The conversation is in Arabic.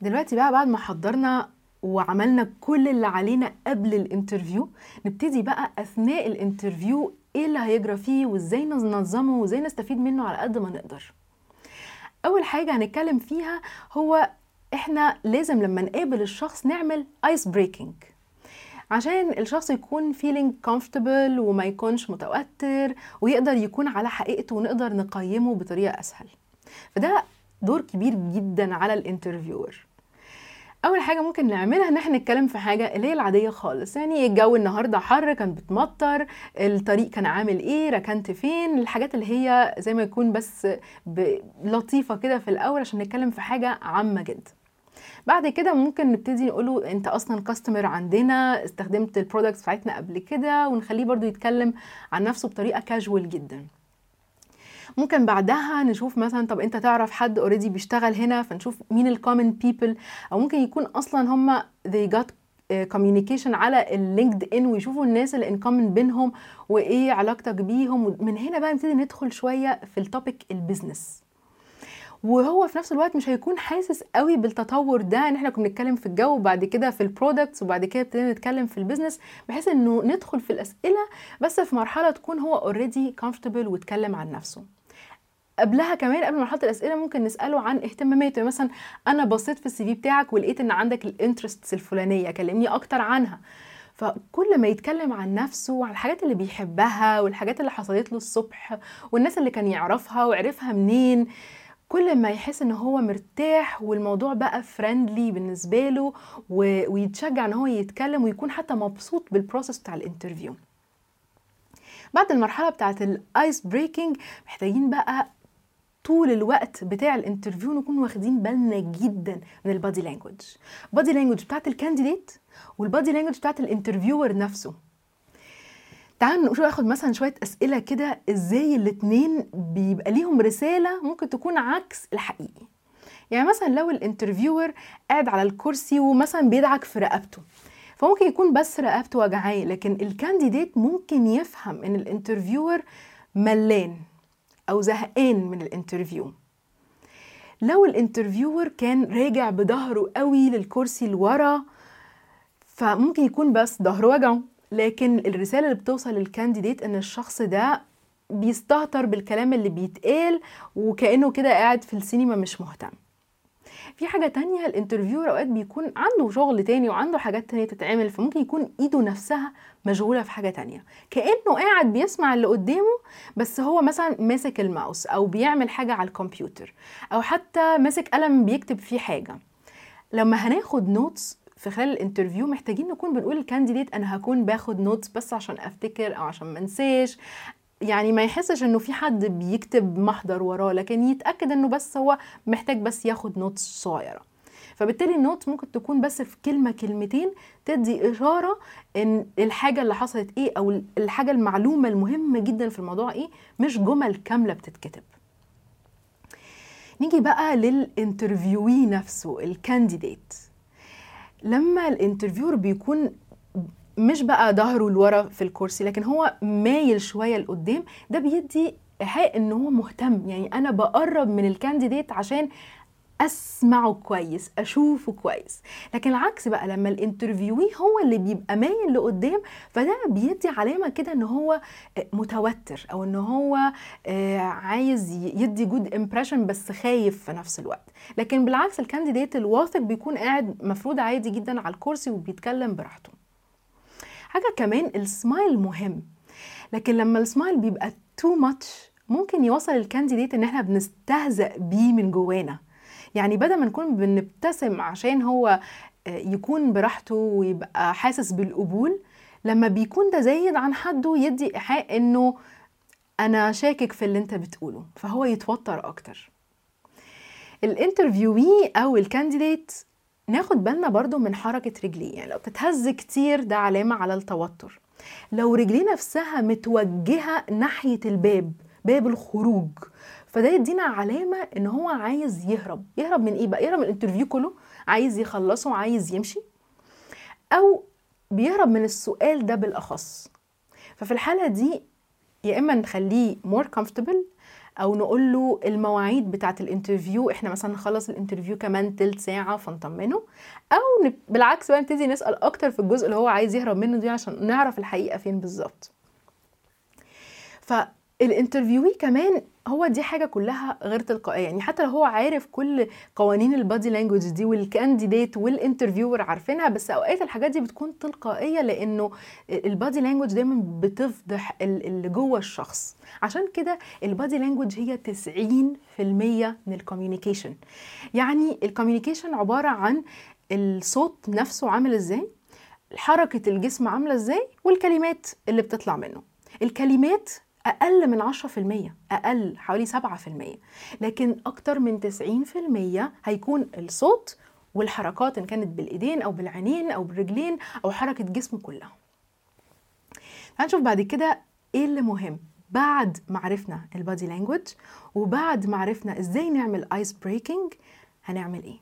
دلوقتي بقى بعد ما حضرنا وعملنا كل اللي علينا قبل ال interview نبتدي بقى أثناء ال interview إيه اللي هيجرى فيه وإزاي ننظمه وإزاي نستفيد منه على قد ما نقدر. أول حاجة هنتكلم فيها هو إحنا لازم لما نقابل الشخص نعمل ice breaking عشان الشخص يكون feeling comfortable وما يكونش متوتر ويقدر يكون على حقيقته ونقدر نقيمه بطريقة أسهل. فده دور كبير جدا على ال interviewer. أول حاجة ممكن نعملها إن إحنا نتكلم في حاجة اللي هي العادية خالص. يعني الجو النهارده حر كان بتمطر الطريق كان عامل إيه ركنت فين الحاجات اللي هي زي ما يكون بس لطيفة كده في الأول عشان نتكلم في حاجة عامة جدا. بعد كده ممكن نبتدي نقوله أنت أصلا customer عندنا استخدمت ال products بتاعتنا قبل كده ونخليه برضو يتكلم عن نفسه بطريقة كاجوال جدا. ممكن بعدها نشوف مثلا طب أنت تعرف حد already بيشتغل هنا فنشوف مين ال common people أو ممكن يكون أصلا هم they got communication على ال LinkedIn ويشوفوا الناس اللي in common بينهم وإيه علاقتك بيهم. ومن هنا بقى نبتدي ندخل شوية في ال topic ال business وهو في نفس الوقت مش هيكون حاسس قوي بالتطور ده إن إحنا كنا بنتكلم في الجو وبعد كده في ال products وبعد كده ابتدينا نتكلم في ال business بحيث إنه ندخل في الأسئلة بس في مرحلة تكون هو already comfortable واتكلم عن نفسه. قبلها كمان قبل مرحله الأسئلة ممكن نسأله عن اهتماماته. مثلا أنا بصيت في ال CV بتاعك ولقيت إن عندك ال interests الفلانية كلمني أكتر عنها. فكل ما يتكلم عن نفسه وعن الحاجات اللي بيحبها والحاجات اللي حصلت له الصبح والناس اللي كان يعرفها وعرفها منين كل ما يحس إن هو مرتاح والموضوع بقى friendly بالنسبة له ويتشجع إن هو يتكلم ويكون حتى مبسوط بال process بتاع ال interview بعد المرحلة بتاعت ال ice breaking محتاجين بقى طول الوقت بتاع ال interview نكون واخدين بالنا جدا من ال body language ال body language بتاعت ال candidate وال body language بتاعت ال interviewer نفسه. تعالوا نقول آخد مثلا شوية أسئلة كده إزاي الاتنين بيبقى ليهم رسالة ممكن تكون عكس الحقيقي. يعني مثلا لو ال interviewer قاعد على الكرسي ومثلا بيدعك في رقبته فممكن يكون بس رقبته وجعاه لكن ال candidate ممكن يفهم إن ال interviewer ملان. أو زهقان من ال interview. لو ال interviewer كان راجع بظهره قوي للكرسي لورا فممكن يكون بس ظهره وجعه. لكن الرسالة اللي بتوصل لل candidate إن الشخص ده بيستهتر بالكلام اللي بيتقال وكأنه كده قاعد في السينما مش مهتم. في حاجة تانية ال interviewer أوقات بيكون عنده شغل تاني وعنده حاجات تانية تتعمل فممكن يكون إيده نفسها مشغولة في حاجة تانية. كأنه قاعد بيسمع اللي قدامه بس هو مثلا ماسك الماوس أو بيعمل حاجة على الكمبيوتر أو حتى ماسك قلم بيكتب فيه حاجة. لما هناخد notes في خلال ال interview محتاجين نكون بنقول لل candidate أنا هكون باخد notes بس عشان أفتكر أو عشان ما انساش يعني ما يحسش إنه في حد بيكتب محضر وراه لكن يتأكد إنه بس هو محتاج بس ياخد notes صغيرة. فبالتالي ال note ممكن تكون بس في كلمة كلمتين تدي إشارة إن الحاجة اللي حصلت إيه أو الحاجة المعلومة المهمة جدا في الموضوع إيه مش جمل كاملة بتتكتب. نيجي بقى لل interviewee نفسه ال candidate لما ال interviewer بيكون مش بقى ظهره لورا في الكرسي لكن هو مايل شوية لقدام ده بيدي إيحاء إن هو مهتم. يعني أنا بقرب من ال candidate عشان أسمعه كويس أشوفه كويس. لكن العكس بقى لما ال interviewee هو اللي بيبقى مايل لقدام فده بيدي علامة كده إن هو متوتر أو إن هو عايز يدي good impression بس خايف في نفس الوقت. لكن بالعكس ال candidate الواثق بيكون قاعد مفرود عادي جدا على الكرسي وبيتكلم براحته. حاجة كمان السمايل مهم. لكن لما السمايل بيبقى too much ممكن يوصل ال candidate إن إحنا بنستهزأ بيه من جوانا. يعني بدل ما نكون بنبتسم عشان هو يكون براحته ويبقى حاسس بالقبول لما بيكون ده زايد عن حده يدي إيحاء إنه أنا شاكك في اللي أنت بتقوله. فهو يتوتر أكتر. ال interviewee أو ال candidate ناخد بالنا برضو من حركة رجليه. يعني لو بتتهز كتير ده علامة على التوتر. لو رجليه نفسها متوجهة ناحية الباب باب الخروج فده يدينا علامة إن هو عايز يهرب. يهرب من إيه بقى؟ يهرب من ال interview كله عايز يخلصه عايز يمشي أو بيهرب من السؤال ده بالأخص. ففي الحالة دي يا إما نخليه more comfortable أو نقول له المواعيد بتاعه ال interview إحنا مثلا نخلص ال interview كمان تلت ساعة فنطمنه. أو بالعكس بقى نبتدي نسأل أكتر في الجزء اللي هو عايز يهرب منه دي عشان نعرف الحقيقة فين بالظبط. فال interviewee كمان هو دي حاجة كلها غير تلقائية. يعني حتى لو هو عارف كل قوانين ال body language دي وال candidate وال interviewer عارفينها بس أوقات الحاجات دي بتكون تلقائية لأنه ال body language دايما بتفضح ال- اللي جوه الشخص. عشان كده ال body language هي 90% من ال communication يعني ال communication عبارة عن الصوت نفسه عامل إزاي حركة الجسم عاملة إزاي والكلمات اللي بتطلع منه. الكلمات أقل من 10% أقل حوالي 7% لكن أكتر من 90% هيكون الصوت والحركات إن كانت بالإيدين أو بالعينين أو بالرجلين أو حركة جسمه كلها. هنشوف بعد كده إيه اللي مهم. بعد ما عرفنا ال body language وبعد ما عرفنا إزاي نعمل ايس بريكنج هنعمل إيه؟